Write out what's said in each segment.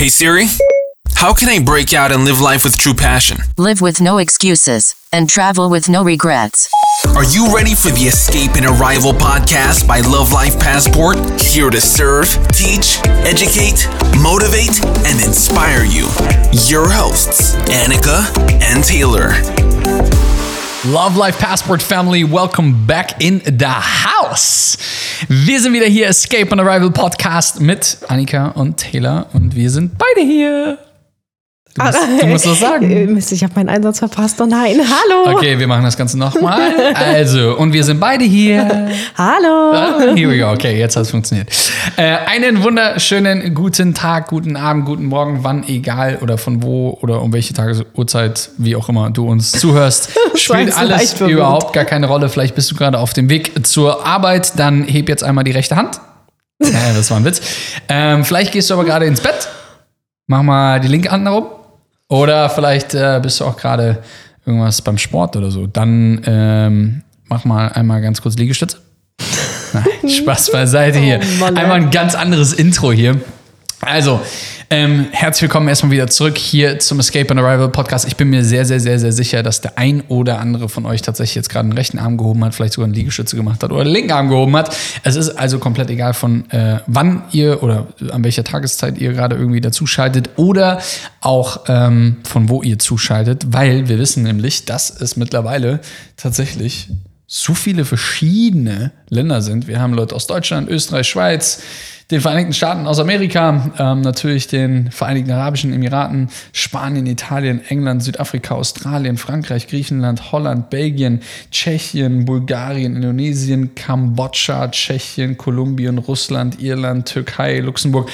Hey Siri, how can I break out and live life with true passion? Live with no excuses and travel with no regrets. Are you ready for the Escape and Arrival podcast by Love Life Passport? Here to serve, teach, educate, motivate, and inspire you. Your hosts, Annika and Taylor. Love Life Passport Family, welcome back in the house. Wir sind wieder hier, Escape and Arrival Podcast mit Annika und Taylor und wir sind beide hier. Du musst, du musst was sagen. Äh, Mist, ich habe meinen Einsatz verpasst. Oh nein, hallo. Okay, wir machen das Ganze nochmal. Also, und wir sind beide hier. Hallo. Ah, Here we go. Okay, jetzt hat es funktioniert. Äh, einen wunderschönen guten Tag, guten Abend, guten Morgen, wann, egal oder von wo oder um welche Tagesuhrzeit, wie auch immer du uns zuhörst. Spielt alles überhaupt gar keine Rolle. Vielleicht bist du gerade auf dem Weg zur Arbeit. Dann heb jetzt einmal die rechte Hand. Naja, das war ein Witz. Ähm, vielleicht gehst du aber gerade ins Bett. Mach mal die linke Hand nach oben. Oder vielleicht äh, bist du auch gerade irgendwas beim Sport oder so. Dann ähm, mach mal einmal ganz kurz Liegestütze. Nein, Spaß beiseite hier. Oh Mann. Einmal ein ganz anderes Intro hier. Also, ähm, herzlich willkommen erstmal wieder zurück hier zum Escape and Arrival Podcast. Ich bin mir sehr, sehr, sehr, sehr sicher, dass der ein oder andere von euch tatsächlich jetzt gerade einen rechten Arm gehoben hat, vielleicht sogar einen Liegestütze gemacht hat oder den linken Arm gehoben hat. Es ist also komplett egal von äh, wann ihr oder an welcher Tageszeit ihr gerade irgendwie dazuschaltet oder auch ähm, von wo ihr zuschaltet, weil wir wissen nämlich, dass es mittlerweile tatsächlich so viele verschiedene Länder sind. Wir haben Leute aus Deutschland, Österreich, Schweiz, den Vereinigten Staaten aus Amerika, ähm, natürlich den Vereinigten Arabischen Emiraten, Spanien, Italien, England, Südafrika, Australien, Frankreich, Griechenland, Holland, Belgien, Tschechien, Bulgarien, Indonesien, Kambodscha, Tschechien, Kolumbien, Russland, Irland, Türkei, Luxemburg.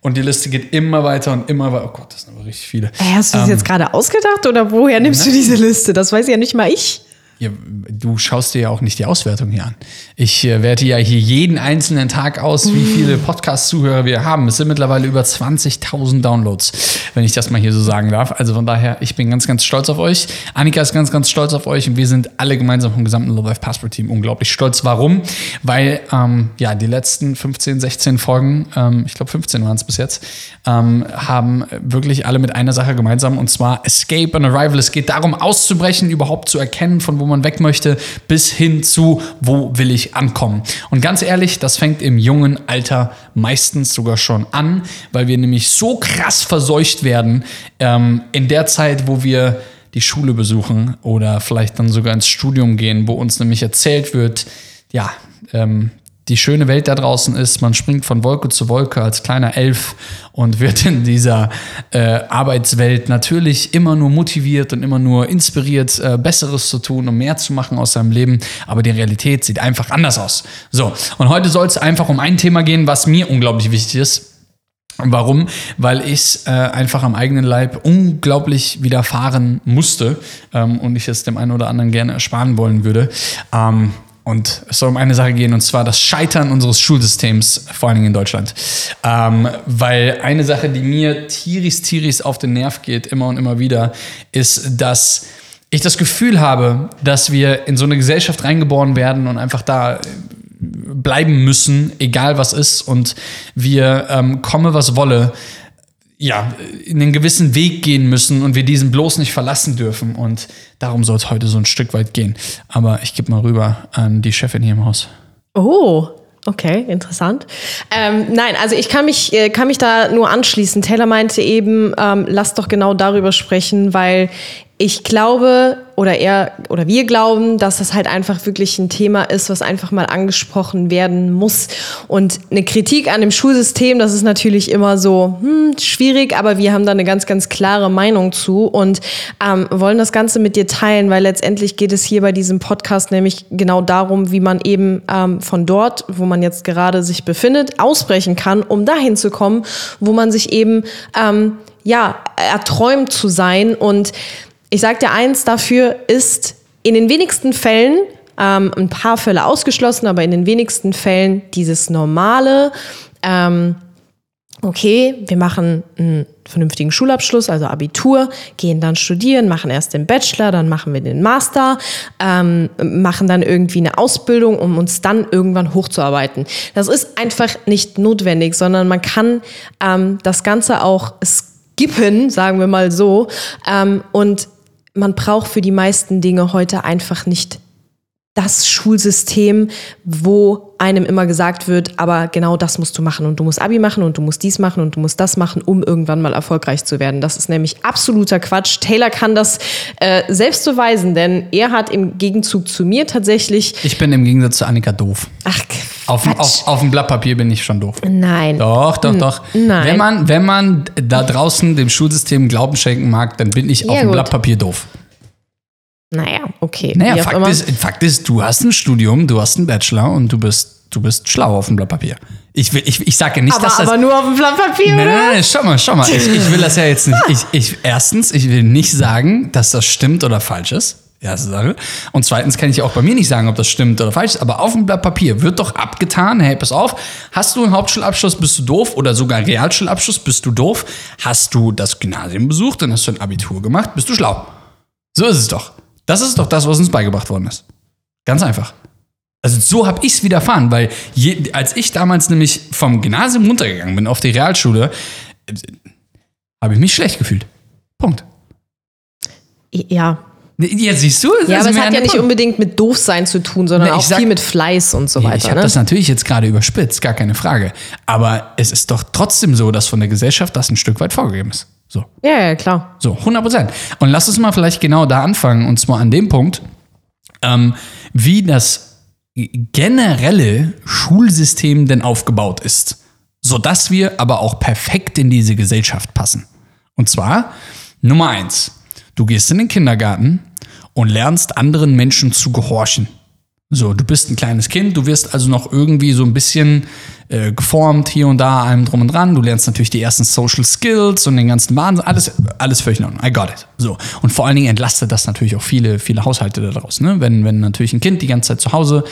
Und die Liste geht immer weiter und immer weiter. Oh Gott, das sind aber richtig viele. Ey, hast du das Ähm, jetzt gerade ausgedacht oder woher nimmst du diese Liste? Das weiß ja nicht mal ich. Ja, du schaust dir ja auch nicht die Auswertung hier an. Ich äh, werte ja hier jeden einzelnen Tag aus, wie viele Podcast-Zuhörer wir haben. Es sind mittlerweile über 20.000 Downloads, wenn ich das mal hier so sagen darf. Also von daher, ich bin ganz, ganz stolz auf euch. Annika ist ganz, ganz stolz auf euch und wir sind alle gemeinsam vom gesamten Love Life Passport Team unglaublich stolz. Warum? Weil ähm, ja die letzten 15, 16 Folgen, ähm, ich glaube 15 waren es bis jetzt, ähm, haben wirklich alle mit einer Sache gemeinsam und zwar Escape and Arrival. Es geht darum, auszubrechen, überhaupt zu erkennen, von wo man weg möchte, bis hin zu, wo will ich ankommen. Und ganz ehrlich, das fängt im jungen Alter meistens sogar schon an, weil wir nämlich so krass verseucht werden ähm, in der Zeit, wo wir die Schule besuchen oder vielleicht dann sogar ins Studium gehen, wo uns nämlich erzählt wird, ja, ähm, die schöne Welt da draußen ist, man springt von Wolke zu Wolke als kleiner Elf und wird in dieser äh, Arbeitswelt natürlich immer nur motiviert und immer nur inspiriert, äh, Besseres zu tun und mehr zu machen aus seinem Leben. Aber die Realität sieht einfach anders aus. So, und heute soll es einfach um ein Thema gehen, was mir unglaublich wichtig ist. Warum? Weil ich äh, einfach am eigenen Leib unglaublich widerfahren musste ähm, und ich es dem einen oder anderen gerne ersparen wollen würde. Ähm, und es soll um eine Sache gehen, und zwar das Scheitern unseres Schulsystems, vor allen Dingen in Deutschland. Ähm, weil eine Sache, die mir tierisch, tierisch auf den Nerv geht, immer und immer wieder, ist, dass ich das Gefühl habe, dass wir in so eine Gesellschaft reingeboren werden und einfach da bleiben müssen, egal was ist, und wir ähm, komme, was wolle, ja, in einen gewissen Weg gehen müssen und wir diesen bloß nicht verlassen dürfen. Und darum soll es heute so ein Stück weit gehen. Aber ich gebe mal rüber an die Chefin hier im Haus. Oh, okay, interessant. Ähm, nein, also ich kann mich, äh, kann mich da nur anschließen. Taylor meinte eben, ähm, lass doch genau darüber sprechen, weil ich glaube, oder er oder wir glauben, dass das halt einfach wirklich ein Thema ist, was einfach mal angesprochen werden muss. Und eine Kritik an dem Schulsystem, das ist natürlich immer so hm, schwierig, aber wir haben da eine ganz, ganz klare Meinung zu und ähm, wollen das Ganze mit dir teilen, weil letztendlich geht es hier bei diesem Podcast nämlich genau darum, wie man eben ähm, von dort, wo man jetzt gerade sich befindet, ausbrechen kann, um dahin zu kommen, wo man sich eben ähm, ja erträumt zu sein und ich sag dir eins, dafür ist in den wenigsten Fällen, ähm, ein paar Fälle ausgeschlossen, aber in den wenigsten Fällen dieses normale, ähm, okay, wir machen einen vernünftigen Schulabschluss, also Abitur, gehen dann studieren, machen erst den Bachelor, dann machen wir den Master, ähm, machen dann irgendwie eine Ausbildung, um uns dann irgendwann hochzuarbeiten. Das ist einfach nicht notwendig, sondern man kann ähm, das Ganze auch skippen, sagen wir mal so, ähm, und man braucht für die meisten Dinge heute einfach nicht das Schulsystem, wo einem immer gesagt wird, aber genau das musst du machen und du musst Abi machen und du musst dies machen und du musst das machen, um irgendwann mal erfolgreich zu werden. Das ist nämlich absoluter Quatsch. Taylor kann das äh, selbst beweisen, denn er hat im Gegenzug zu mir tatsächlich. Ich bin im Gegensatz zu Annika doof. Ach, Auf, dem- auf, auf dem Blatt Papier bin ich schon doof. Nein. Doch, doch, doch. nein. Wenn man, wenn man da draußen dem Schulsystem Glauben schenken mag, dann bin ich auf Ja, dem gut. Blatt Papier doof. Naja, okay. Naja, Fakt ist, Fakt ist, du hast ein Studium, du hast einen Bachelor und du bist, du bist schlau auf dem Blatt Papier. Ich, will, ich, ich sage nicht, aber, dass das. aber nur auf dem Blatt Papier, Nein, oder? nein, nein, schau mal, schau mal. Ich, ich will das ja jetzt nicht. Ich, ich, erstens, ich will nicht sagen, dass das stimmt oder falsch ist. Erste Sache. Und zweitens kann ich auch bei mir nicht sagen, ob das stimmt oder falsch ist. Aber auf dem Blatt Papier wird doch abgetan, hey, pass auf, hast du einen Hauptschulabschluss, bist du doof? Oder sogar Realschulabschluss, bist du doof? Hast du das Gymnasium besucht, dann hast du ein Abitur gemacht, bist du schlau. So ist es doch. Das ist doch das, was uns beigebracht worden ist. Ganz einfach. Also so habe ich es widerfahren, weil je, als ich damals nämlich vom Gymnasium runtergegangen bin auf die Realschule, äh, habe ich mich schlecht gefühlt. Punkt. Ja. Jetzt siehst du, Ja, aber es hat ja nicht Punkt. unbedingt mit Doofsein zu tun, sondern ich auch sag- viel mit Fleiß und so Ja, weiter. ich habe ne? das natürlich jetzt gerade überspitzt, gar keine Frage. Aber es ist doch trotzdem so, dass von der Gesellschaft das ein Stück weit vorgegeben ist. So. Ja, ja, klar. So, 100 Prozent. Und lass uns mal vielleicht genau da anfangen, und zwar an dem Punkt, ähm, wie das generelle Schulsystem denn aufgebaut ist, sodass wir aber auch perfekt in diese Gesellschaft passen. Und zwar, Nummer eins, du gehst in den Kindergarten und lernst anderen Menschen zu gehorchen. So, du bist ein kleines Kind, du wirst also noch irgendwie so ein bisschen äh, geformt hier und da, allem drum und dran. Du lernst natürlich die ersten Social Skills und den ganzen Wahnsinn, alles, alles völlig in Ordnung. I got it. So. Und vor allen Dingen entlastet das natürlich auch viele, viele Haushalte daraus. Ne? Wenn, wenn natürlich ein Kind die ganze Zeit zu Hause,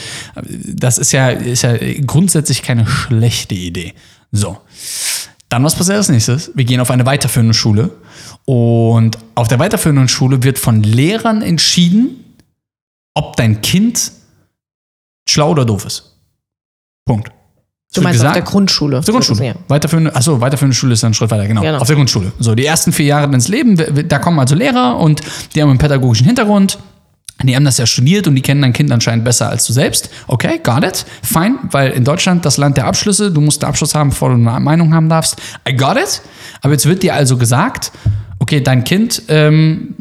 das ist ja, ist ja grundsätzlich keine schlechte Idee. So. Dann was passiert als nächstes? Wir gehen auf eine weiterführende Schule und auf der weiterführenden Schule wird von Lehrern entschieden, ob dein Kind schlau oder doof ist. Punkt. Es Du meinst auf gesagt- der Grundschule. auf der Grundschule. Ja. Weiterführende, achso, weiterführende Schule ist dann ein Schritt weiter, genau. Genau. Auf der Grundschule. So, die ersten vier Jahre ins Leben, da kommen also Lehrer und die haben einen pädagogischen Hintergrund. Die haben das ja studiert und die kennen dein Kind anscheinend besser als du selbst. Okay, got it. Fine, weil in Deutschland das Land der Abschlüsse, du musst einen Abschluss haben, bevor du eine Meinung haben darfst. I got it. Aber jetzt wird dir also gesagt, okay, dein Kind, ähm,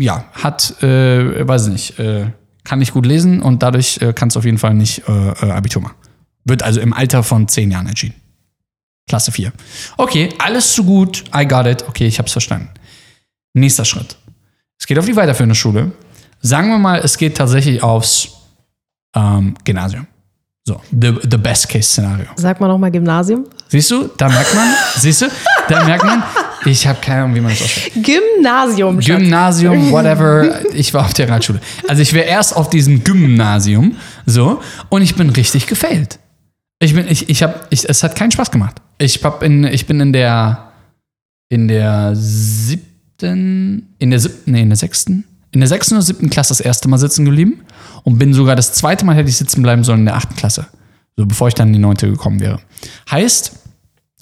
ja, hat, äh, weiß ich nicht, äh, kann nicht gut lesen und dadurch äh, kannst du auf jeden Fall nicht äh, äh, Abitur machen. Wird also im Alter von zehn Jahren entschieden. Klasse 4. Okay, alles zu gut. I got it. Okay, ich hab's verstanden. Nächster Schritt. Es geht auf die weiterführende Schule. Sagen wir mal, es geht tatsächlich aufs ähm, Gymnasium. So, the, the best case Szenario. Sag mal nochmal Gymnasium. Siehst du, da merkt man, siehst du, da merkt man, ich habe keine Ahnung, wie man das ausspricht. Gymnasium. Schatz. Gymnasium, whatever. Ich war auf der Realschule. Also ich wäre erst auf diesem Gymnasium, so, und ich bin richtig gefailt. Ich bin, ich, ich habe, ich, es hat keinen Spaß gemacht. Ich hab in, ich bin in der, in der siebten, in der siebten, nee, in der sechsten, in der sechsten oder siebten Klasse das erste Mal sitzen geblieben und bin sogar das zweite Mal hätte ich sitzen bleiben sollen in der achten Klasse. So bevor ich dann in die neunte gekommen wäre. Heißt,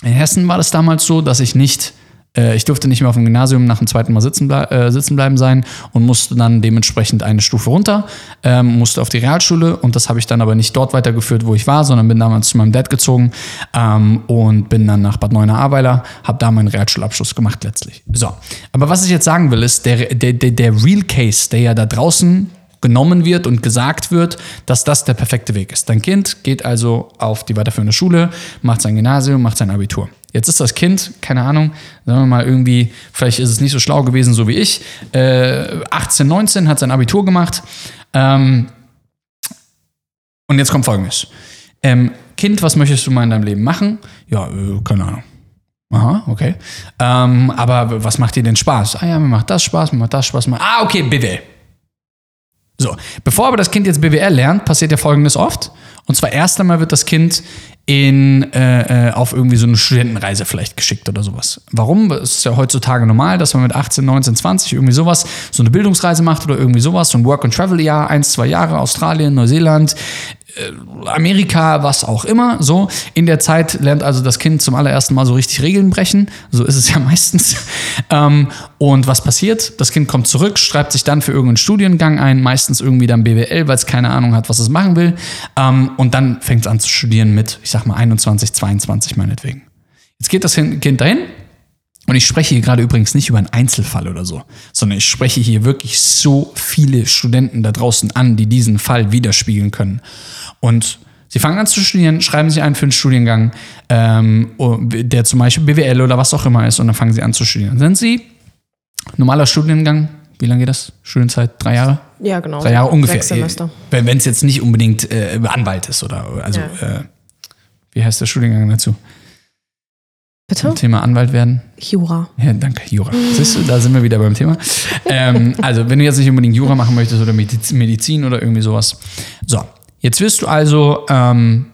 in Hessen war das damals so, dass ich nicht, äh, ich durfte nicht mehr auf dem Gymnasium nach dem zweiten Mal sitzen, äh, sitzen bleiben sein und musste dann dementsprechend eine Stufe runter, ähm, musste auf die Realschule und das habe ich dann aber nicht dort weitergeführt, wo ich war, sondern bin damals zu meinem Dad gezogen ähm, und bin dann nach Bad Neuenahr-Ahrweiler, habe da meinen Realschulabschluss gemacht letztlich. So, aber was ich jetzt sagen will, ist, der, der, der, der Real Case, der ja da draußen genommen wird und gesagt wird, dass das der perfekte Weg ist. Dein Kind geht also auf die weiterführende Schule, macht sein Gymnasium, macht sein Abitur. Jetzt ist das Kind, keine Ahnung, sagen wir mal irgendwie, vielleicht ist es nicht so schlau gewesen, so wie ich, äh, 18, 19, hat sein Abitur gemacht. Ähm, und jetzt kommt Folgendes. Ähm, kind, was möchtest du mal in deinem Leben machen? Ja, äh, keine Ahnung. Aha, okay. Ähm, aber was macht dir denn Spaß? Ah ja, mir macht das Spaß, mir macht das Spaß. Ah, okay, BWL. So, bevor aber das Kind jetzt BWL lernt, passiert ja folgendes oft. Und zwar erst einmal wird das Kind in, äh, äh, auf irgendwie so eine Studentenreise vielleicht geschickt oder sowas. Warum? Es ist ja heutzutage normal, dass man mit 18, 19, 20 irgendwie sowas, so eine Bildungsreise macht oder irgendwie sowas, so ein Work-and-Travel-Jahr, eins, zwei Jahre, Australien, Neuseeland, äh, Amerika, was auch immer. So, in der Zeit lernt also das Kind zum allerersten Mal so richtig Regeln brechen. So ist es ja meistens. Ähm, und was passiert? Das Kind kommt zurück, schreibt sich dann für irgendeinen Studiengang ein, meistens irgendwie dann BWL, weil es keine Ahnung hat, was es machen will. Ähm, und dann fängt es an zu studieren mit, ich sag mal, 21, 22 meinetwegen. Jetzt geht das Kind dahin, und ich spreche hier gerade übrigens nicht über einen Einzelfall oder so, sondern ich spreche hier wirklich so viele Studenten da draußen an, die diesen Fall widerspiegeln können. Und sie fangen an zu studieren, schreiben sich ein für einen Studiengang, ähm, der zum Beispiel BWL oder was auch immer ist, und dann fangen sie an zu studieren. Sind sie normaler Studiengang? Wie lange geht das? Studienzeit? Drei Jahre? Ja, genau. Drei Jahre ungefähr. Wenn es jetzt nicht unbedingt äh, Anwalt ist oder also Ja. äh, wie heißt der Studiengang dazu? Bitte? Thema Anwalt werden. Jura. Ja, danke, Jura. Siehst du, da sind wir wieder beim Thema. Ähm, also, wenn du jetzt nicht unbedingt Jura machen möchtest oder Mediz- Medizin oder irgendwie sowas. So, jetzt wirst du also ähm,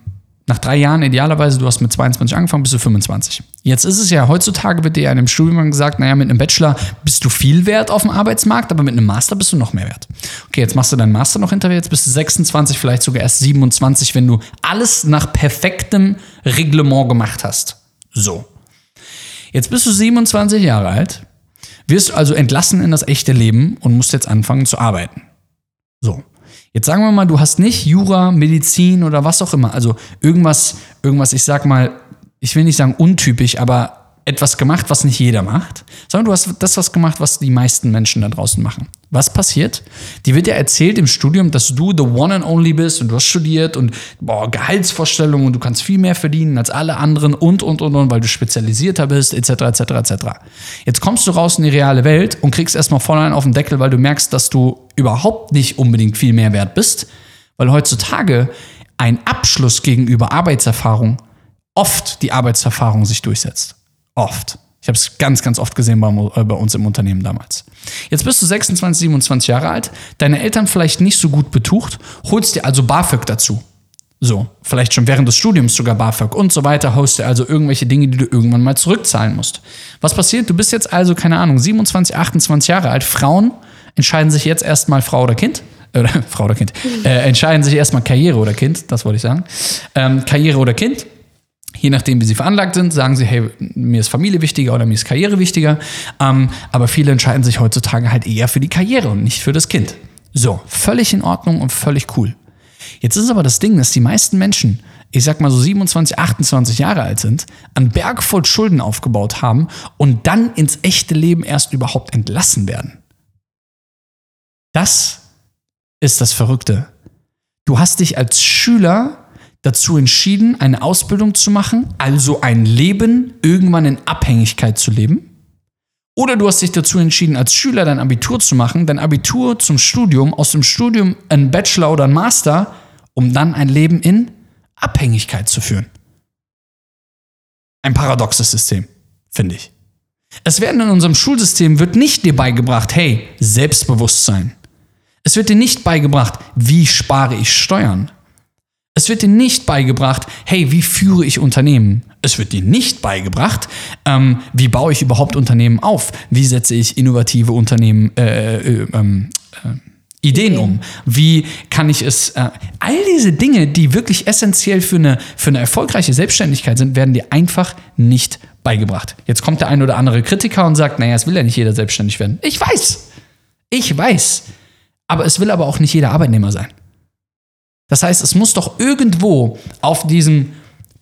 nach drei Jahren idealerweise, du hast mit 22 angefangen, bist du 25. Jetzt ist es ja, heutzutage wird dir ja in einem Studium gesagt, naja, mit einem Bachelor bist du viel wert auf dem Arbeitsmarkt, aber mit einem Master bist du noch mehr wert. Okay, jetzt machst du deinen Master noch hinterher, jetzt bist du 26, vielleicht sogar erst 27, wenn du alles nach perfektem Reglement gemacht hast. So. Jetzt bist du 27 Jahre alt, wirst also entlassen in das echte Leben und musst jetzt anfangen zu arbeiten. So. Jetzt sagen wir mal, du hast nicht Jura, Medizin oder was auch immer, also irgendwas, irgendwas, ich sag mal, ich will nicht sagen untypisch, aber etwas gemacht, was nicht jeder macht, sondern du hast das was gemacht, was die meisten Menschen da draußen machen. Was passiert? Die wird ja erzählt im Studium, dass du the one and only bist und du hast studiert und boah, Gehaltsvorstellungen und du kannst viel mehr verdienen als alle anderen und und und und, weil du spezialisierter bist, etc. etc. etc. Jetzt kommst du raus in die reale Welt und kriegst erstmal voll einen auf den Deckel, weil du merkst, dass du überhaupt nicht unbedingt viel mehr wert bist, weil heutzutage ein Abschluss gegenüber Arbeitserfahrung oft die Arbeitserfahrung sich durchsetzt. Oft. Ich habe es ganz, ganz oft gesehen bei, äh, bei uns im Unternehmen damals. Jetzt bist du 26, 27 Jahre alt, deine Eltern vielleicht nicht so gut betucht, holst dir also BAföG dazu. So, vielleicht schon während des Studiums sogar BAföG und so weiter, haust dir also irgendwelche Dinge, die du irgendwann mal zurückzahlen musst. Was passiert? Du bist jetzt also, keine Ahnung, 27, 28 Jahre alt. Frauen entscheiden sich jetzt erstmal Frau oder Kind. Oder Frau oder Kind. Äh, entscheiden sich erstmal Karriere oder Kind, das wollte ich sagen. Ähm, Karriere oder Kind. Je nachdem, wie sie veranlagt sind, sagen sie, hey, mir ist Familie wichtiger oder mir ist Karriere wichtiger. Ähm, aber viele entscheiden sich heutzutage halt eher für die Karriere und nicht für das Kind. So, völlig in Ordnung und völlig cool. Jetzt ist aber das Ding, dass die meisten Menschen, ich sag mal so 27, 28 Jahre alt sind, einen Berg voll Schulden aufgebaut haben und dann ins echte Leben erst überhaupt entlassen werden. Das ist das Verrückte. Du hast dich als Schüler dazu entschieden, eine Ausbildung zu machen, also ein Leben irgendwann in Abhängigkeit zu leben. Oder du hast dich dazu entschieden, als Schüler dein Abitur zu machen, dein Abitur zum Studium, aus dem Studium ein Bachelor oder ein Master, um dann ein Leben in Abhängigkeit zu führen. Ein paradoxes System, finde ich. Es werden in unserem Schulsystem wird nicht dir beigebracht, hey, Selbstbewusstsein. Es wird dir nicht beigebracht, wie spare ich Steuern. Es wird dir nicht beigebracht, hey, wie führe ich Unternehmen? Es wird dir nicht beigebracht, ähm, wie baue ich überhaupt Unternehmen auf? Wie setze ich innovative Unternehmen, äh, äh, ähm, äh, Ideen um? Wie kann ich es, äh, all diese Dinge, die wirklich essentiell für eine, für eine erfolgreiche Selbstständigkeit sind, werden dir einfach nicht beigebracht. Jetzt kommt der ein oder andere Kritiker und sagt, naja, es will ja nicht jeder selbstständig werden. Ich weiß. Ich weiß. Aber es will aber auch nicht jeder Arbeitnehmer sein. Das heißt, es muss doch irgendwo auf diesem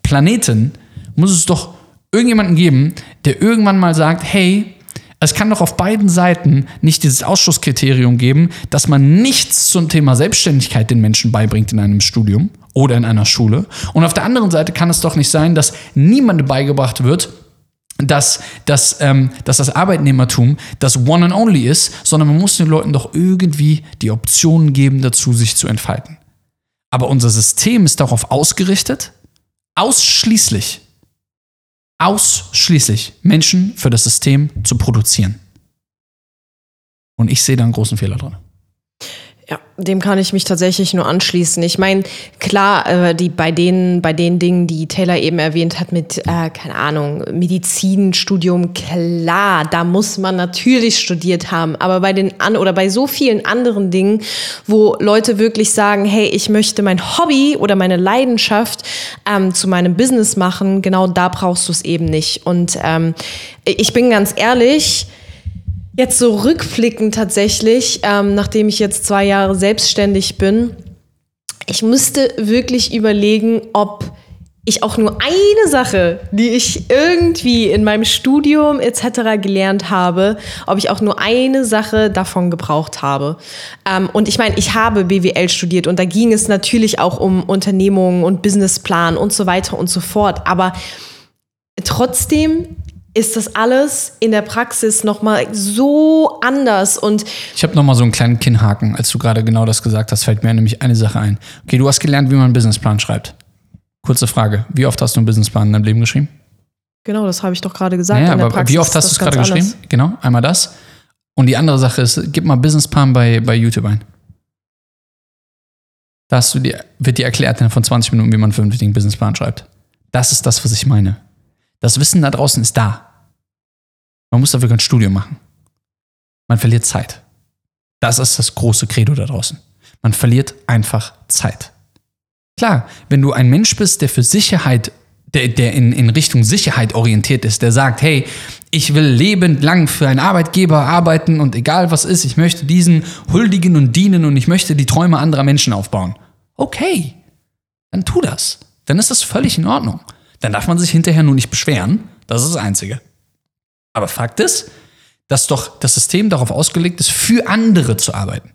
Planeten, muss es doch irgendjemanden geben, der irgendwann mal sagt, hey, es kann doch auf beiden Seiten nicht dieses Ausschlusskriterium geben, dass man nichts zum Thema Selbstständigkeit den Menschen beibringt in einem Studium oder in einer Schule. Und auf der anderen Seite kann es doch nicht sein, dass niemandem beigebracht wird, dass, dass, ähm, dass das Arbeitnehmertum das One and Only ist, sondern man muss den Leuten doch irgendwie die Optionen geben, dazu sich zu entfalten. Aber unser System ist darauf ausgerichtet, ausschließlich, ausschließlich Menschen für das System zu produzieren. Und ich sehe da einen großen Fehler drin. Dem kann ich mich tatsächlich nur anschließen. Ich meine, klar, äh, die, bei, den, bei den Dingen, die Taylor eben erwähnt hat, mit, äh, keine Ahnung, Medizinstudium, klar, da muss man natürlich studiert haben. Aber bei den an oder bei so vielen anderen Dingen, wo Leute wirklich sagen, hey, ich möchte mein Hobby oder meine Leidenschaft ähm, zu meinem Business machen, genau da brauchst du es eben nicht. Und ähm, ich bin ganz ehrlich, Jetzt so rückblickend tatsächlich, ähm, nachdem ich jetzt zwei Jahre selbstständig bin, ich müsste wirklich überlegen, ob ich auch nur eine Sache, die ich irgendwie in meinem Studium etc. gelernt habe, ob ich auch nur eine Sache davon gebraucht habe. Ähm, und ich meine, ich habe BWL studiert und da ging es natürlich auch um Unternehmungen und Businessplan und so weiter und so fort. Aber trotzdem ist das alles in der Praxis nochmal so anders und Ich habe nochmal so einen kleinen Kinnhaken, als du gerade genau das gesagt hast, fällt mir nämlich eine Sache ein. Okay, du hast gelernt, wie man einen Businessplan schreibt. Kurze Frage, wie oft hast du einen Businessplan in deinem Leben geschrieben? genau, das habe ich doch gerade gesagt. Naja, aber Praxis wie oft hast du es gerade geschrieben? anders. Genau, einmal das. Und die andere Sache ist, gib mal Businessplan bei, bei YouTube ein. Da hast du dir, wird dir erklärt innerhalb von 20 Minuten, wie man einen vernünftigen Businessplan schreibt. Das ist das, was ich meine. Das Wissen da draußen ist da. Man muss dafür kein Studium machen. Man verliert Zeit. Das ist das große Credo da draußen. Man verliert einfach Zeit. Klar, wenn du ein Mensch bist, der für Sicherheit, der, der in, in Richtung Sicherheit orientiert ist, der sagt, hey, ich will lebenslang für einen Arbeitgeber arbeiten und egal was ist, ich möchte diesen huldigen und dienen und ich möchte die Träume anderer Menschen aufbauen. Okay, dann tu das. Dann ist das völlig in Ordnung. Dann darf man sich hinterher nur nicht beschweren. Das ist das Einzige. Aber Fakt ist, dass doch das System darauf ausgelegt ist, für andere zu arbeiten.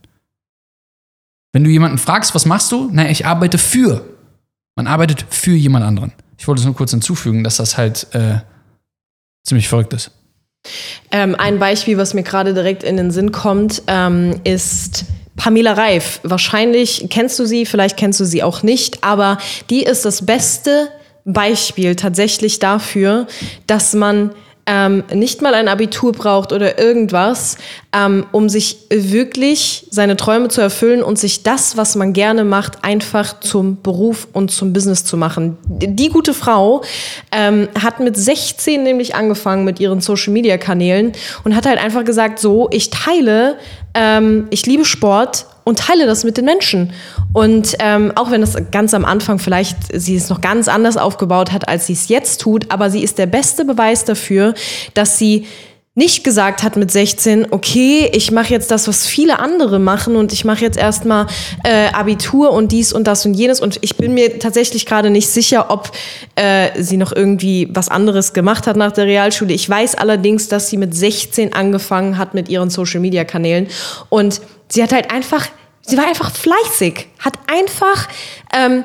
Wenn du jemanden fragst, was machst du? Na, ich arbeite für. Man arbeitet für jemand anderen. Ich wollte es nur kurz hinzufügen, dass das halt äh, ziemlich verrückt ist. Ähm, ein Beispiel, was mir gerade direkt in den Sinn kommt, ähm, ist Pamela Reif. Wahrscheinlich kennst du sie, vielleicht kennst du sie auch nicht, aber die ist das beste Beispiel tatsächlich dafür, dass man ähm, nicht mal ein Abitur braucht oder irgendwas, ähm, um sich wirklich seine Träume zu erfüllen und sich das, was man gerne macht, einfach zum Beruf und zum Business zu machen. Die gute Frau ähm, hat mit 16 nämlich angefangen mit ihren Social-Media-Kanälen und hat halt einfach gesagt, so, ich teile, ähm, ich liebe Sport und teile das mit den Menschen. Und ähm, auch wenn das ganz am Anfang vielleicht sie es noch ganz anders aufgebaut hat, als sie es jetzt tut, aber sie ist der beste Beweis dafür, dass sie nicht gesagt hat mit 16, okay, ich mache jetzt das, was viele andere machen und ich mache jetzt erstmal äh, Abitur und dies und das und jenes und ich bin mir tatsächlich gerade nicht sicher, ob äh, sie noch irgendwie was anderes gemacht hat nach der Realschule. Ich weiß allerdings, dass sie mit 16 angefangen hat mit ihren Social-Media-Kanälen und sie hat halt einfach, sie war einfach fleißig, hat einfach ähm,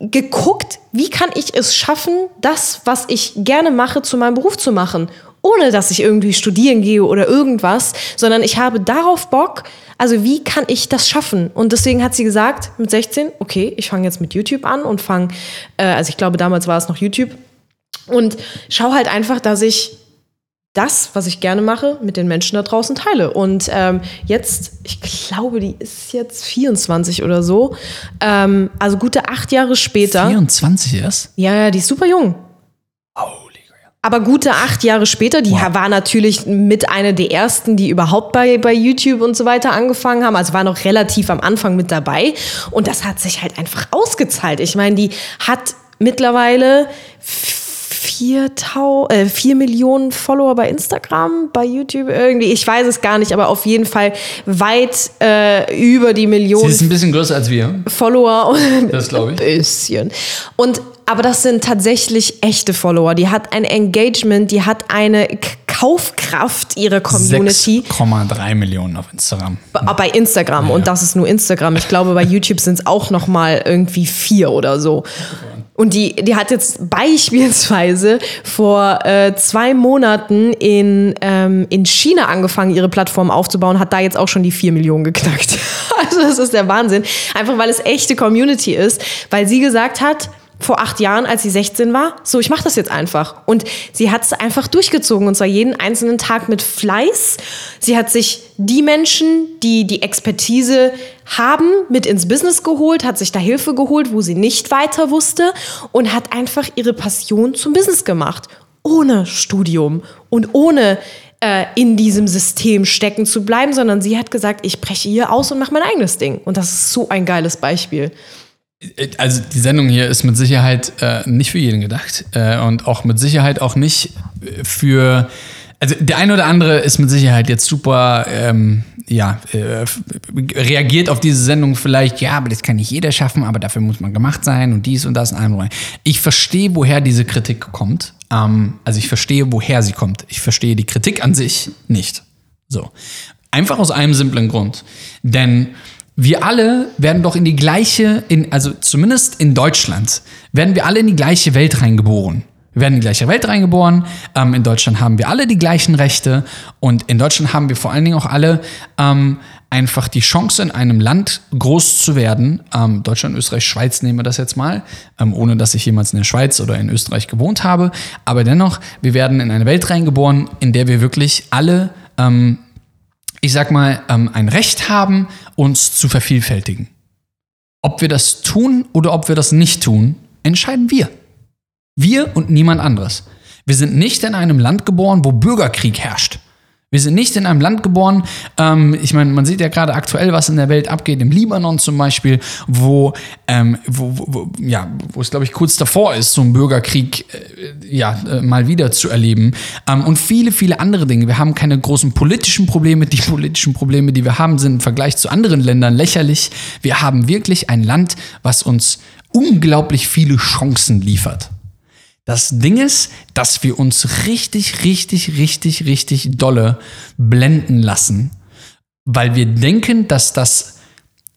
geguckt, wie kann ich es schaffen, das, was ich gerne mache, zu meinem Beruf zu machen. Ohne dass ich irgendwie studieren gehe oder irgendwas, sondern ich habe darauf Bock, also wie kann ich das schaffen? Und deswegen hat sie gesagt, mit 16, okay, ich fange jetzt mit YouTube an und fange, äh, also ich glaube, damals war es noch YouTube, und schau halt einfach, dass ich das, was ich gerne mache, mit den Menschen da draußen teile. Und ähm, jetzt, ich glaube, die ist jetzt 24 oder so. Ähm, also gute acht Jahre später. 24 erst? Ja, ja, die ist super jung. Holy. Aber gute acht Jahre später, die war natürlich mit einer der ersten, die überhaupt bei, bei YouTube und so weiter angefangen haben. Also war noch relativ am Anfang mit dabei. Und das hat sich halt einfach ausgezahlt. Ich meine, die hat mittlerweile 4, äh, 4 Millionen Follower bei Instagram, bei YouTube irgendwie. Ich weiß es gar nicht, aber auf jeden Fall weit äh, über die Sie Millionen ist ein bisschen größer als wir. Follower. Das glaube ich. Ein bisschen. Und aber das sind tatsächlich echte Follower. Die hat ein Engagement, die hat eine Kaufkraft ihrer Community. 6,3 Millionen auf Instagram. Bei- Bei Instagram und das ist nur Instagram. Ich glaube, bei YouTube sind es auch noch mal irgendwie vier oder so. Und die, die hat jetzt beispielsweise vor äh, zwei Monaten in, ähm, in China angefangen, ihre Plattform aufzubauen, hat da jetzt auch schon die vier Millionen geknackt. Also das ist der Wahnsinn. Einfach weil es echte Community ist, weil sie gesagt hat, vor acht Jahren, als sie 16 war, so, ich mache das jetzt einfach. Und sie hat es einfach durchgezogen und zwar jeden einzelnen Tag mit Fleiß. Sie hat sich die Menschen, die die Expertise haben mit ins Business geholt, hat sich da Hilfe geholt, wo sie nicht weiter wusste und hat einfach ihre Passion zum Business gemacht. Ohne Studium und ohne äh, in diesem System stecken zu bleiben, sondern sie hat gesagt, ich breche hier aus und mache mein eigenes Ding. Und das ist so ein geiles Beispiel. Also die Sendung hier ist mit Sicherheit äh, nicht für jeden gedacht äh, und auch mit Sicherheit auch nicht für also der eine oder andere ist mit Sicherheit jetzt super, ähm, ja, äh, reagiert auf diese Sendung vielleicht, ja, aber das kann nicht jeder schaffen, aber dafür muss man gemacht sein und dies und das und allem. Ich verstehe, woher diese Kritik kommt. Ähm, also ich verstehe, woher sie kommt. Ich verstehe die Kritik an sich nicht. So. Einfach aus einem simplen Grund. Denn wir alle werden doch in die gleiche, in, also zumindest in Deutschland, werden wir alle in die gleiche Welt reingeboren. Wir werden in die gleiche Welt reingeboren. Ähm, in Deutschland haben wir alle die gleichen Rechte. Und in Deutschland haben wir vor allen Dingen auch alle ähm, einfach die Chance, in einem Land groß zu werden. Ähm, Deutschland, Österreich, Schweiz nehmen wir das jetzt mal, ähm, ohne dass ich jemals in der Schweiz oder in Österreich gewohnt habe. Aber dennoch, wir werden in eine Welt reingeboren, in der wir wirklich alle, ähm, ich sag mal, ähm, ein Recht haben, uns zu vervielfältigen. Ob wir das tun oder ob wir das nicht tun, entscheiden wir. Wir und niemand anderes. Wir sind nicht in einem Land geboren, wo Bürgerkrieg herrscht. Wir sind nicht in einem Land geboren, ähm, ich meine, man sieht ja gerade aktuell, was in der Welt abgeht, im Libanon zum Beispiel, wo, ähm, wo, wo, wo ja, wo es, glaube ich, kurz davor ist, so einen Bürgerkrieg äh, ja, äh, mal wieder zu erleben. Ähm, und viele, viele andere Dinge. Wir haben keine großen politischen Probleme. Die politischen Probleme, die wir haben, sind im Vergleich zu anderen Ländern lächerlich. Wir haben wirklich ein Land, was uns unglaublich viele Chancen liefert. Das Ding ist, dass wir uns richtig, richtig, richtig, richtig dolle blenden lassen, weil wir denken, dass das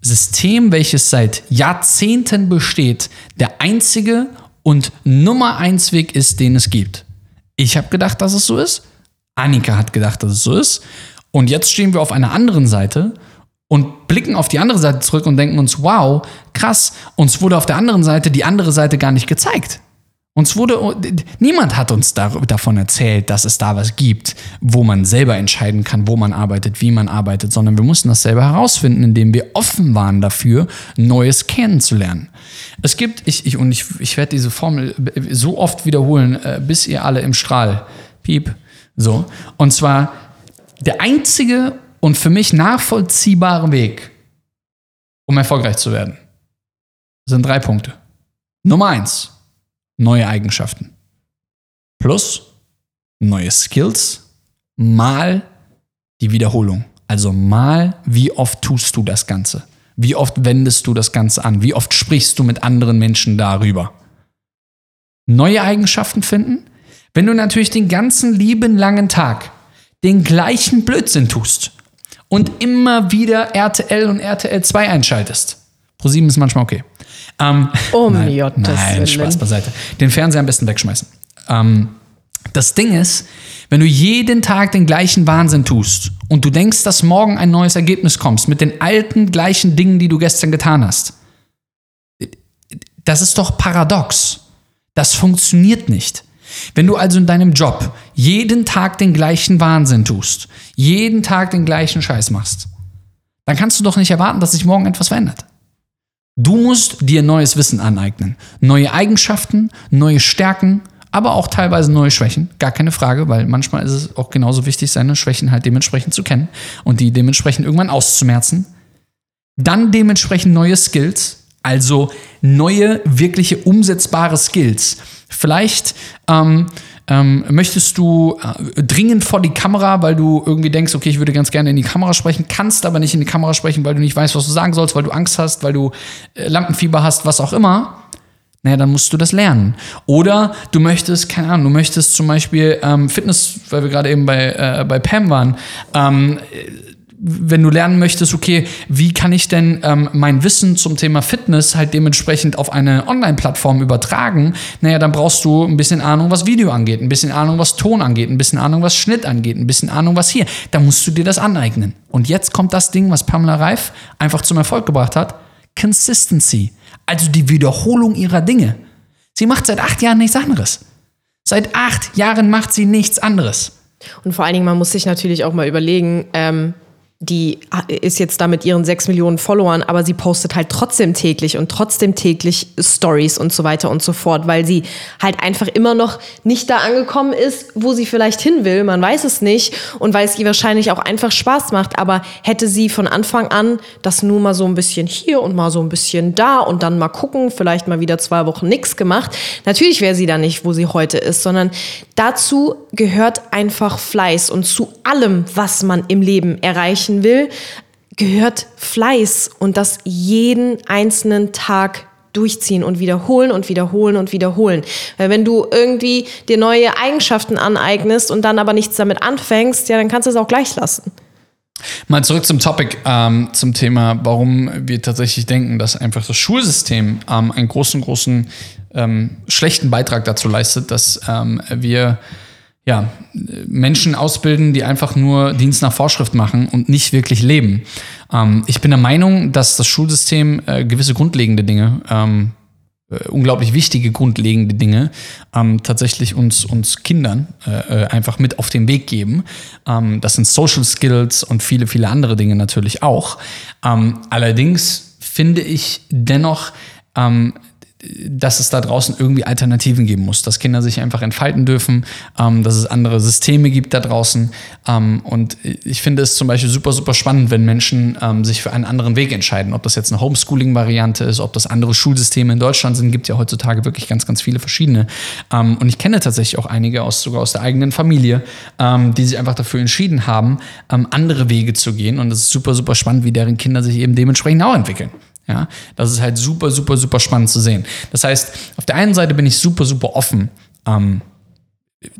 System, welches seit Jahrzehnten besteht, der einzige und Nummer eins Weg ist, den es gibt. Ich habe gedacht, dass es so ist. Annika hat gedacht, dass es so ist. Und jetzt stehen wir auf einer anderen Seite und blicken auf die andere Seite zurück und denken uns, wow, krass, uns wurde auf der anderen Seite die andere Seite gar nicht gezeigt. Uns wurde, niemand hat uns davon erzählt, dass es da was gibt, wo man selber entscheiden kann, wo man arbeitet, wie man arbeitet, sondern wir mussten das selber herausfinden, indem wir offen waren dafür, Neues kennenzulernen. Es gibt, ich, ich und ich, ich werde diese Formel so oft wiederholen, äh, bis ihr alle im Strahl, piep, so. Und zwar der einzige und für mich nachvollziehbare Weg, um erfolgreich zu werden, sind drei Punkte. Nummer eins neue Eigenschaften. Plus neue Skills mal die Wiederholung. Also mal, wie oft tust du das Ganze? Wie oft wendest du das Ganze an? Wie oft sprichst du mit anderen Menschen darüber? Neue Eigenschaften finden? Wenn du natürlich den ganzen lieben langen Tag den gleichen Blödsinn tust und immer wieder RTL und RTL 2 einschaltest. Pro 7 ist manchmal okay. Ähm, um nein, Gottes nein, Willen. Spaß beiseite. Den Fernseher am besten wegschmeißen. Ähm, das Ding ist, wenn du jeden Tag den gleichen Wahnsinn tust und du denkst, dass morgen ein neues Ergebnis kommst mit den alten gleichen Dingen, die du gestern getan hast, das ist doch paradox. Das funktioniert nicht. Wenn du also in deinem Job jeden Tag den gleichen Wahnsinn tust, jeden Tag den gleichen Scheiß machst, dann kannst du doch nicht erwarten, dass sich morgen etwas verändert. Du musst dir neues Wissen aneignen. Neue Eigenschaften, neue Stärken, aber auch teilweise neue Schwächen. Gar keine Frage, weil manchmal ist es auch genauso wichtig, seine Schwächen halt dementsprechend zu kennen und die dementsprechend irgendwann auszumerzen. Dann dementsprechend neue Skills, also neue, wirkliche umsetzbare Skills. Vielleicht ähm, ähm, möchtest du äh, dringend vor die Kamera, weil du irgendwie denkst, okay, ich würde ganz gerne in die Kamera sprechen, kannst aber nicht in die Kamera sprechen, weil du nicht weißt, was du sagen sollst, weil du Angst hast, weil du äh, Lampenfieber hast, was auch immer. Naja, dann musst du das lernen. Oder du möchtest, keine Ahnung, du möchtest zum Beispiel ähm, Fitness, weil wir gerade eben bei, äh, bei Pam waren, ähm, wenn du lernen möchtest, okay, wie kann ich denn ähm, mein Wissen zum Thema Fitness halt dementsprechend auf eine Online-Plattform übertragen, naja, dann brauchst du ein bisschen Ahnung, was Video angeht, ein bisschen Ahnung, was Ton angeht, ein bisschen Ahnung, was Schnitt angeht, ein bisschen Ahnung, was hier. Da musst du dir das aneignen. Und jetzt kommt das Ding, was Pamela Reif einfach zum Erfolg gebracht hat. Consistency. Also die Wiederholung ihrer Dinge. Sie macht seit acht Jahren nichts anderes. Seit acht Jahren macht sie nichts anderes. Und vor allen Dingen, man muss sich natürlich auch mal überlegen, ähm, die ist jetzt da mit ihren sechs Millionen Followern, aber sie postet halt trotzdem täglich und trotzdem täglich Stories und so weiter und so fort, weil sie halt einfach immer noch nicht da angekommen ist, wo sie vielleicht hin will. Man weiß es nicht und weil es ihr wahrscheinlich auch einfach Spaß macht. Aber hätte sie von Anfang an das nur mal so ein bisschen hier und mal so ein bisschen da und dann mal gucken, vielleicht mal wieder zwei Wochen nichts gemacht, natürlich wäre sie da nicht, wo sie heute ist, sondern dazu gehört einfach Fleiß und zu allem, was man im Leben erreichen erreichen will, gehört Fleiß und das jeden einzelnen Tag durchziehen und wiederholen und wiederholen und wiederholen. Weil wenn du irgendwie dir neue Eigenschaften aneignest und dann aber nichts damit anfängst, ja, dann kannst du es auch gleich lassen. Mal zurück zum Topic, ähm, zum Thema, warum wir tatsächlich denken, dass einfach das Schulsystem ähm, einen großen, großen ähm, schlechten Beitrag dazu leistet, dass ähm, wir ja, Menschen ausbilden, die einfach nur Dienst nach Vorschrift machen und nicht wirklich leben. Ähm, ich bin der Meinung, dass das Schulsystem äh, gewisse grundlegende Dinge, ähm, äh, unglaublich wichtige grundlegende Dinge, ähm, tatsächlich uns, uns Kindern äh, äh einfach mit auf den Weg geben. Ähm, das sind Social Skills und viele, viele andere Dinge natürlich auch. Ähm, allerdings finde ich dennoch, ähm, dass es da draußen irgendwie Alternativen geben muss, dass Kinder sich einfach entfalten dürfen, ähm, dass es andere Systeme gibt da draußen. Ähm, und ich finde es zum Beispiel super, super spannend, wenn Menschen ähm, sich für einen anderen Weg entscheiden. Ob das jetzt eine Homeschooling-Variante ist, ob das andere Schulsysteme in Deutschland sind, gibt ja heutzutage wirklich ganz, ganz viele verschiedene. Ähm, und ich kenne tatsächlich auch einige aus, sogar aus der eigenen Familie, ähm, die sich einfach dafür entschieden haben, ähm, andere Wege zu gehen. Und es ist super, super spannend, wie deren Kinder sich eben dementsprechend auch entwickeln. Ja, das ist halt super, super, super spannend zu sehen. Das heißt, auf der einen Seite bin ich super, super offen, ähm,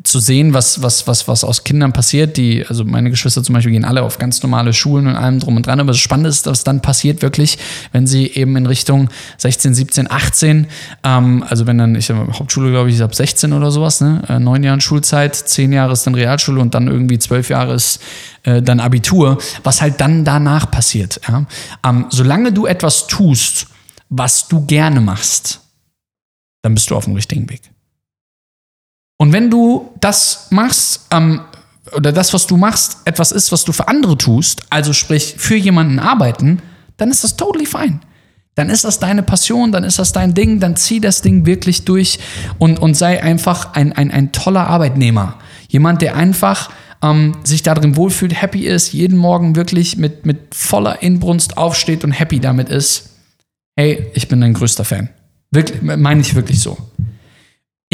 zu sehen, was, was, was, was aus Kindern passiert. Die, also meine Geschwister zum Beispiel gehen alle auf ganz normale Schulen und allem drum und dran. Aber das Spannende ist, was dann passiert wirklich, wenn sie eben in Richtung 16, 17, 18, ähm, also wenn dann, ich habe Hauptschule, glaube ich, ab 16 oder sowas, ne? Äh, neun Jahren Schulzeit, zehn Jahre ist dann Realschule und dann irgendwie zwölf Jahre ist äh, dann Abitur, was halt dann danach passiert. Ja? Ähm, solange du etwas tust, was du gerne machst, dann bist du auf dem richtigen Weg. Und wenn du das machst, ähm, oder das, was du machst, etwas ist, was du für andere tust, also sprich für jemanden arbeiten, dann ist das totally fine. Dann ist das deine Passion, dann ist das dein Ding, dann zieh das Ding wirklich durch und, und sei einfach ein, ein, ein toller Arbeitnehmer. Jemand, der einfach ähm, sich darin wohlfühlt, happy ist, jeden Morgen wirklich mit, mit voller Inbrunst aufsteht und happy damit ist. Hey, ich bin dein größter Fan. Wirklich, meine ich wirklich so.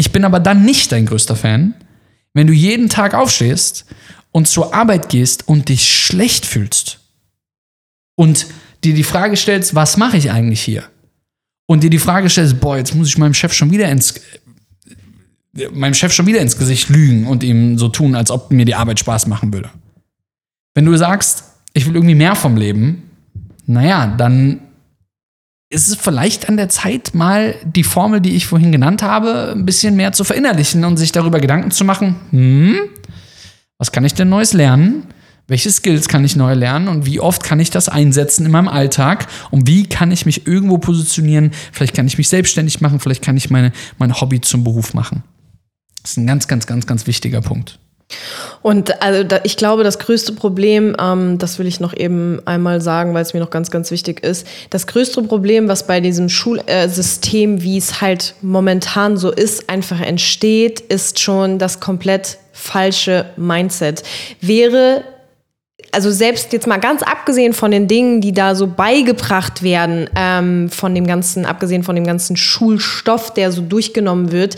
Ich bin aber dann nicht dein größter Fan, wenn du jeden Tag aufstehst und zur Arbeit gehst und dich schlecht fühlst und dir die Frage stellst, was mache ich eigentlich hier? Und dir die Frage stellst, boah, jetzt muss ich meinem Chef schon wieder ins meinem Chef schon wieder ins Gesicht lügen und ihm so tun, als ob mir die Arbeit Spaß machen würde. Wenn du sagst, ich will irgendwie mehr vom Leben, naja, dann ist es vielleicht an der Zeit, mal die Formel, die ich vorhin genannt habe, ein bisschen mehr zu verinnerlichen und sich darüber Gedanken zu machen, hm, was kann ich denn Neues lernen? Welche Skills kann ich neu lernen und wie oft kann ich das einsetzen in meinem Alltag und wie kann ich mich irgendwo positionieren? Vielleicht kann ich mich selbstständig machen, vielleicht kann ich meine, mein Hobby zum Beruf machen. Das ist ein ganz, ganz, ganz, ganz wichtiger Punkt. Und also da, ich glaube, das größte Problem, ähm, das will ich noch eben einmal sagen, weil es mir noch ganz, ganz wichtig ist, das größte Problem, was bei diesem Schulsystem, äh, wie es halt momentan so ist, einfach entsteht, ist schon das komplett falsche Mindset. Wäre also selbst jetzt mal ganz abgesehen von den Dingen, die da so beigebracht werden, ähm, von dem ganzen, abgesehen von dem ganzen Schulstoff, der so durchgenommen wird,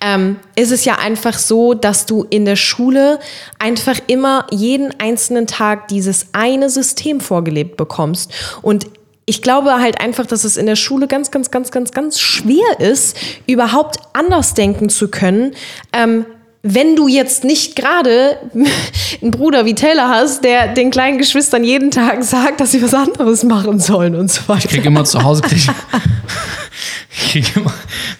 ähm, ist es ja einfach so, dass du in der Schule einfach immer jeden einzelnen Tag dieses eine System vorgelebt bekommst. Und ich glaube halt einfach, dass es in der Schule ganz, ganz, ganz, ganz, ganz schwer ist, überhaupt anders denken zu können, ähm, wenn du jetzt nicht gerade einen Bruder wie Taylor hast, der den kleinen Geschwistern jeden Tag sagt, dass sie was anderes machen sollen und so weiter. Ich krieg immer zu Hause, krieg ich, krieg immer,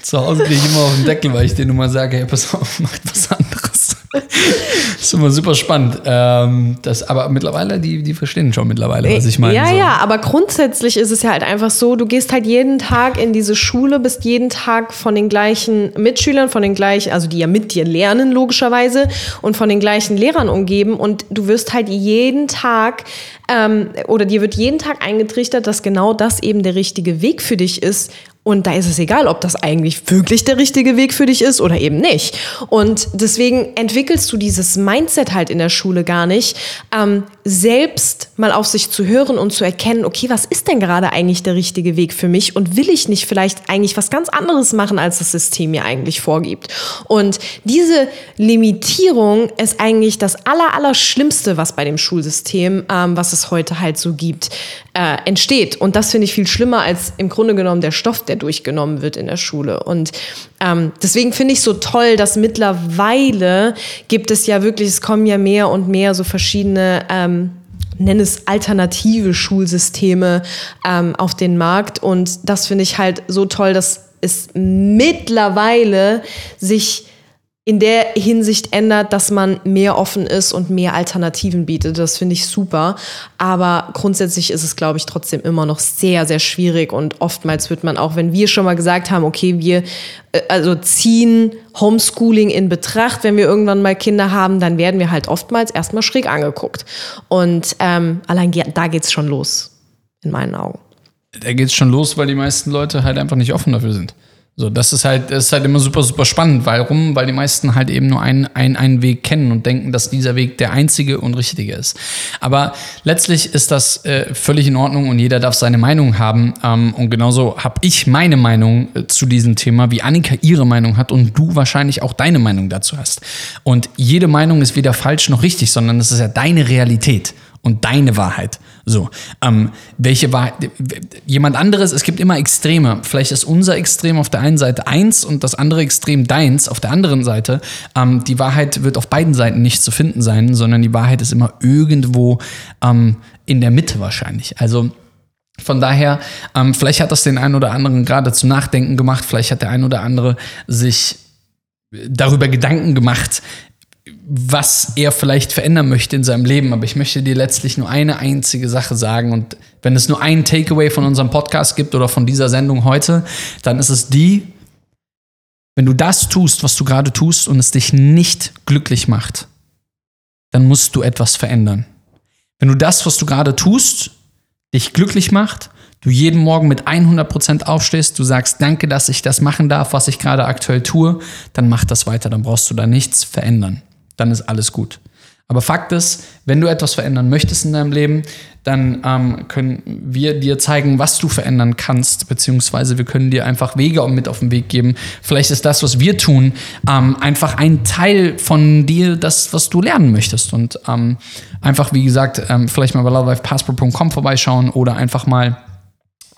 zu Hause krieg ich immer auf den Deckel, weil ich denen immer sage, hey, pass auf, macht was anderes. Das ist immer super spannend. Ähm, das, aber mittlerweile, die, die verstehen schon mittlerweile, was ich meine. Ja, so. ja, aber grundsätzlich ist es ja halt einfach so, du gehst halt jeden Tag in diese Schule, bist jeden Tag von den gleichen Mitschülern, von den gleichen, also die ja mit dir lernen, logischerweise, und von den gleichen Lehrern umgeben und du wirst halt jeden Tag ähm, oder dir wird jeden Tag eingetrichtert, dass genau das eben der richtige Weg für dich ist und da ist es egal, ob das eigentlich wirklich der richtige Weg für dich ist oder eben nicht. Und deswegen entwickelst du dieses Mindset halt in der Schule gar nicht, ähm, selbst mal auf sich zu hören und zu erkennen, okay, was ist denn gerade eigentlich der richtige Weg für mich und will ich nicht vielleicht eigentlich was ganz anderes machen, als das System mir eigentlich vorgibt. Und diese Limitierung ist eigentlich das aller, aller Schlimmste, was bei dem Schulsystem, ähm, was es heute halt so gibt, äh, entsteht. Und das finde ich viel schlimmer als im Grunde genommen der Stoff, der durchgenommen wird in der Schule. Und ähm, deswegen finde ich so toll, dass mittlerweile gibt es ja wirklich, es kommen ja mehr und mehr so verschiedene ähm, nenne es alternative Schulsysteme ähm, auf den Markt. Und das finde ich halt so toll, dass es mittlerweile sich in der Hinsicht ändert, dass man mehr offen ist und mehr Alternativen bietet. Das finde ich super. Aber grundsätzlich ist es, glaube ich, trotzdem immer noch sehr, sehr schwierig. Und oftmals wird man auch, wenn wir schon mal gesagt haben, okay, wir äh, also ziehen Homeschooling in Betracht, wenn wir irgendwann mal Kinder haben, dann werden wir halt oftmals erstmal schräg angeguckt. Und ähm, allein da geht's schon los, in meinen Augen. Da geht's schon los, weil die meisten Leute halt einfach nicht offen dafür sind. So, das ist halt, das ist halt immer super, super spannend. Warum? Weil die meisten halt eben nur einen, einen, einen Weg kennen und denken, dass dieser Weg der einzige und richtige ist. Aber letztlich ist das äh, völlig in Ordnung und jeder darf seine Meinung haben. Ähm, und genauso habe ich meine Meinung äh, zu diesem Thema, wie Annika ihre Meinung hat und du wahrscheinlich auch deine Meinung dazu hast. Und jede Meinung ist weder falsch noch richtig, sondern es ist ja deine Realität und deine Wahrheit. So, ähm, welche Wahrheit, jemand anderes, es gibt immer Extreme. Vielleicht ist unser Extrem auf der einen Seite eins und das andere Extrem deins auf der anderen Seite. Ähm, die Wahrheit wird auf beiden Seiten nicht zu finden sein, sondern die Wahrheit ist immer irgendwo ähm, in der Mitte wahrscheinlich. Also, von daher, ähm, vielleicht hat das den einen oder anderen gerade zum Nachdenken gemacht, vielleicht hat der ein oder andere sich darüber Gedanken gemacht, was er vielleicht verändern möchte in seinem Leben. Aber ich möchte dir letztlich nur eine einzige Sache sagen. Und wenn es nur ein Takeaway von unserem Podcast gibt oder von dieser Sendung heute, dann ist es die, wenn du das tust, was du gerade tust und es dich nicht glücklich macht, dann musst du etwas verändern. Wenn du das, was du gerade tust, dich glücklich macht, du jeden Morgen mit 100% aufstehst, du sagst, danke, dass ich das machen darf, was ich gerade aktuell tue, dann mach das weiter, dann brauchst du da nichts verändern dann ist alles gut. Aber Fakt ist, wenn du etwas verändern möchtest in deinem Leben, dann ähm, können wir dir zeigen, was du verändern kannst, beziehungsweise wir können dir einfach Wege mit auf den Weg geben. Vielleicht ist das, was wir tun, ähm, einfach ein Teil von dir, das, was du lernen möchtest. Und ähm, einfach, wie gesagt, ähm, vielleicht mal bei lovelifepassport.com vorbeischauen oder einfach mal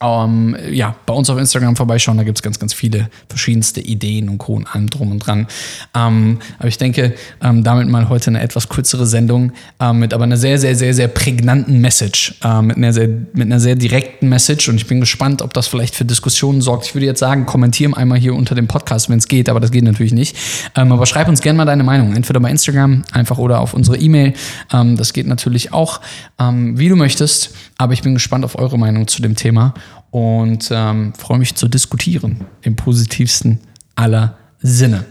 ähm, ja, bei uns auf Instagram vorbeischauen, da gibt es ganz, ganz viele verschiedenste Ideen und Co. und allem drum und dran. Ähm, aber ich denke, ähm, damit mal heute eine etwas kürzere Sendung ähm, mit aber einer sehr, sehr, sehr, sehr prägnanten Message, äh, mit, einer sehr, mit einer sehr direkten Message und ich bin gespannt, ob das vielleicht für Diskussionen sorgt. Ich würde jetzt sagen, kommentieren einmal hier unter dem Podcast, wenn es geht, aber das geht natürlich nicht. Ähm, aber schreib uns gerne mal deine Meinung, entweder bei Instagram einfach oder auf unsere E-Mail. Ähm, das geht natürlich auch, wie du möchtest, aber ich bin gespannt auf eure Meinung zu dem Thema und ähm, freue mich zu diskutieren im positivsten aller Sinne.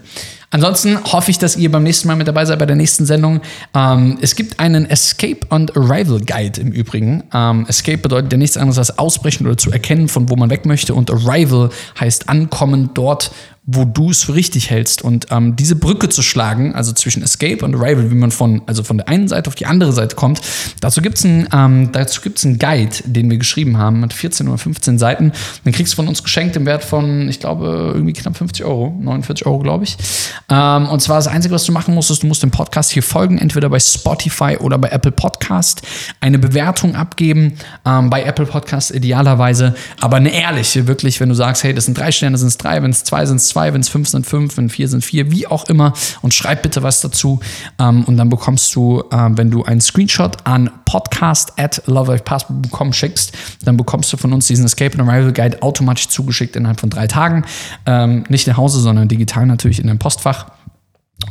Ansonsten hoffe ich, dass ihr beim nächsten Mal mit dabei seid bei der nächsten Sendung. Ähm, es gibt einen Escape and Arrival Guide im Übrigen. Ähm, Escape bedeutet ja nichts anderes als ausbrechen oder zu erkennen, von wo man weg möchte. Und Arrival heißt ankommen dort, wo du es für richtig hältst. Und ähm, diese Brücke zu schlagen, also zwischen Escape und Arrival, wie man von, also von der einen Seite auf die andere Seite kommt, dazu gibt es einen, ähm, einen Guide, den wir geschrieben haben, mit 14 oder 15 Seiten. Den kriegst du von uns geschenkt im Wert von, ich glaube, irgendwie knapp 50 Euro, 49 Euro, glaube ich. Ähm, und zwar das Einzige, was du machen musst, ist, du musst dem Podcast hier folgen, entweder bei Spotify oder bei Apple Podcast, eine Bewertung abgeben, ähm, bei Apple Podcast idealerweise, aber eine ehrliche, wirklich, wenn du sagst, hey, das sind drei Sterne, sind es drei, wenn es zwei sind es zwei, wenn es fünf sind fünf, wenn vier sind vier, wie auch immer. Und schreib bitte was dazu. Ähm, und dann bekommst du, äh, wenn du einen Screenshot an podcast at lovelifepassport.com schickst, dann bekommst du von uns diesen Escape and Arrival Guide automatisch zugeschickt innerhalb von drei Tagen. Ähm, nicht nach Hause, sondern digital natürlich in deinem Postfach.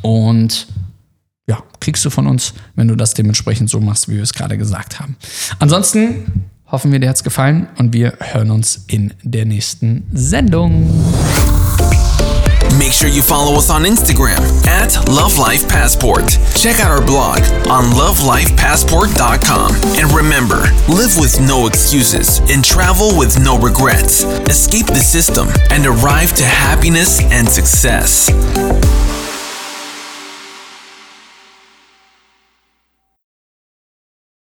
Und ja, kriegst du von uns, wenn du das dementsprechend so machst, wie wir es gerade gesagt haben. Ansonsten hoffen wir, dir hat es gefallen und wir hören uns in der nächsten Sendung. Make sure you follow us on Instagram at Love. Check out our blog on lovelifepassport.com. And remember, live with no excuses and travel with no regrets. Escape the system and arrive to happiness and success.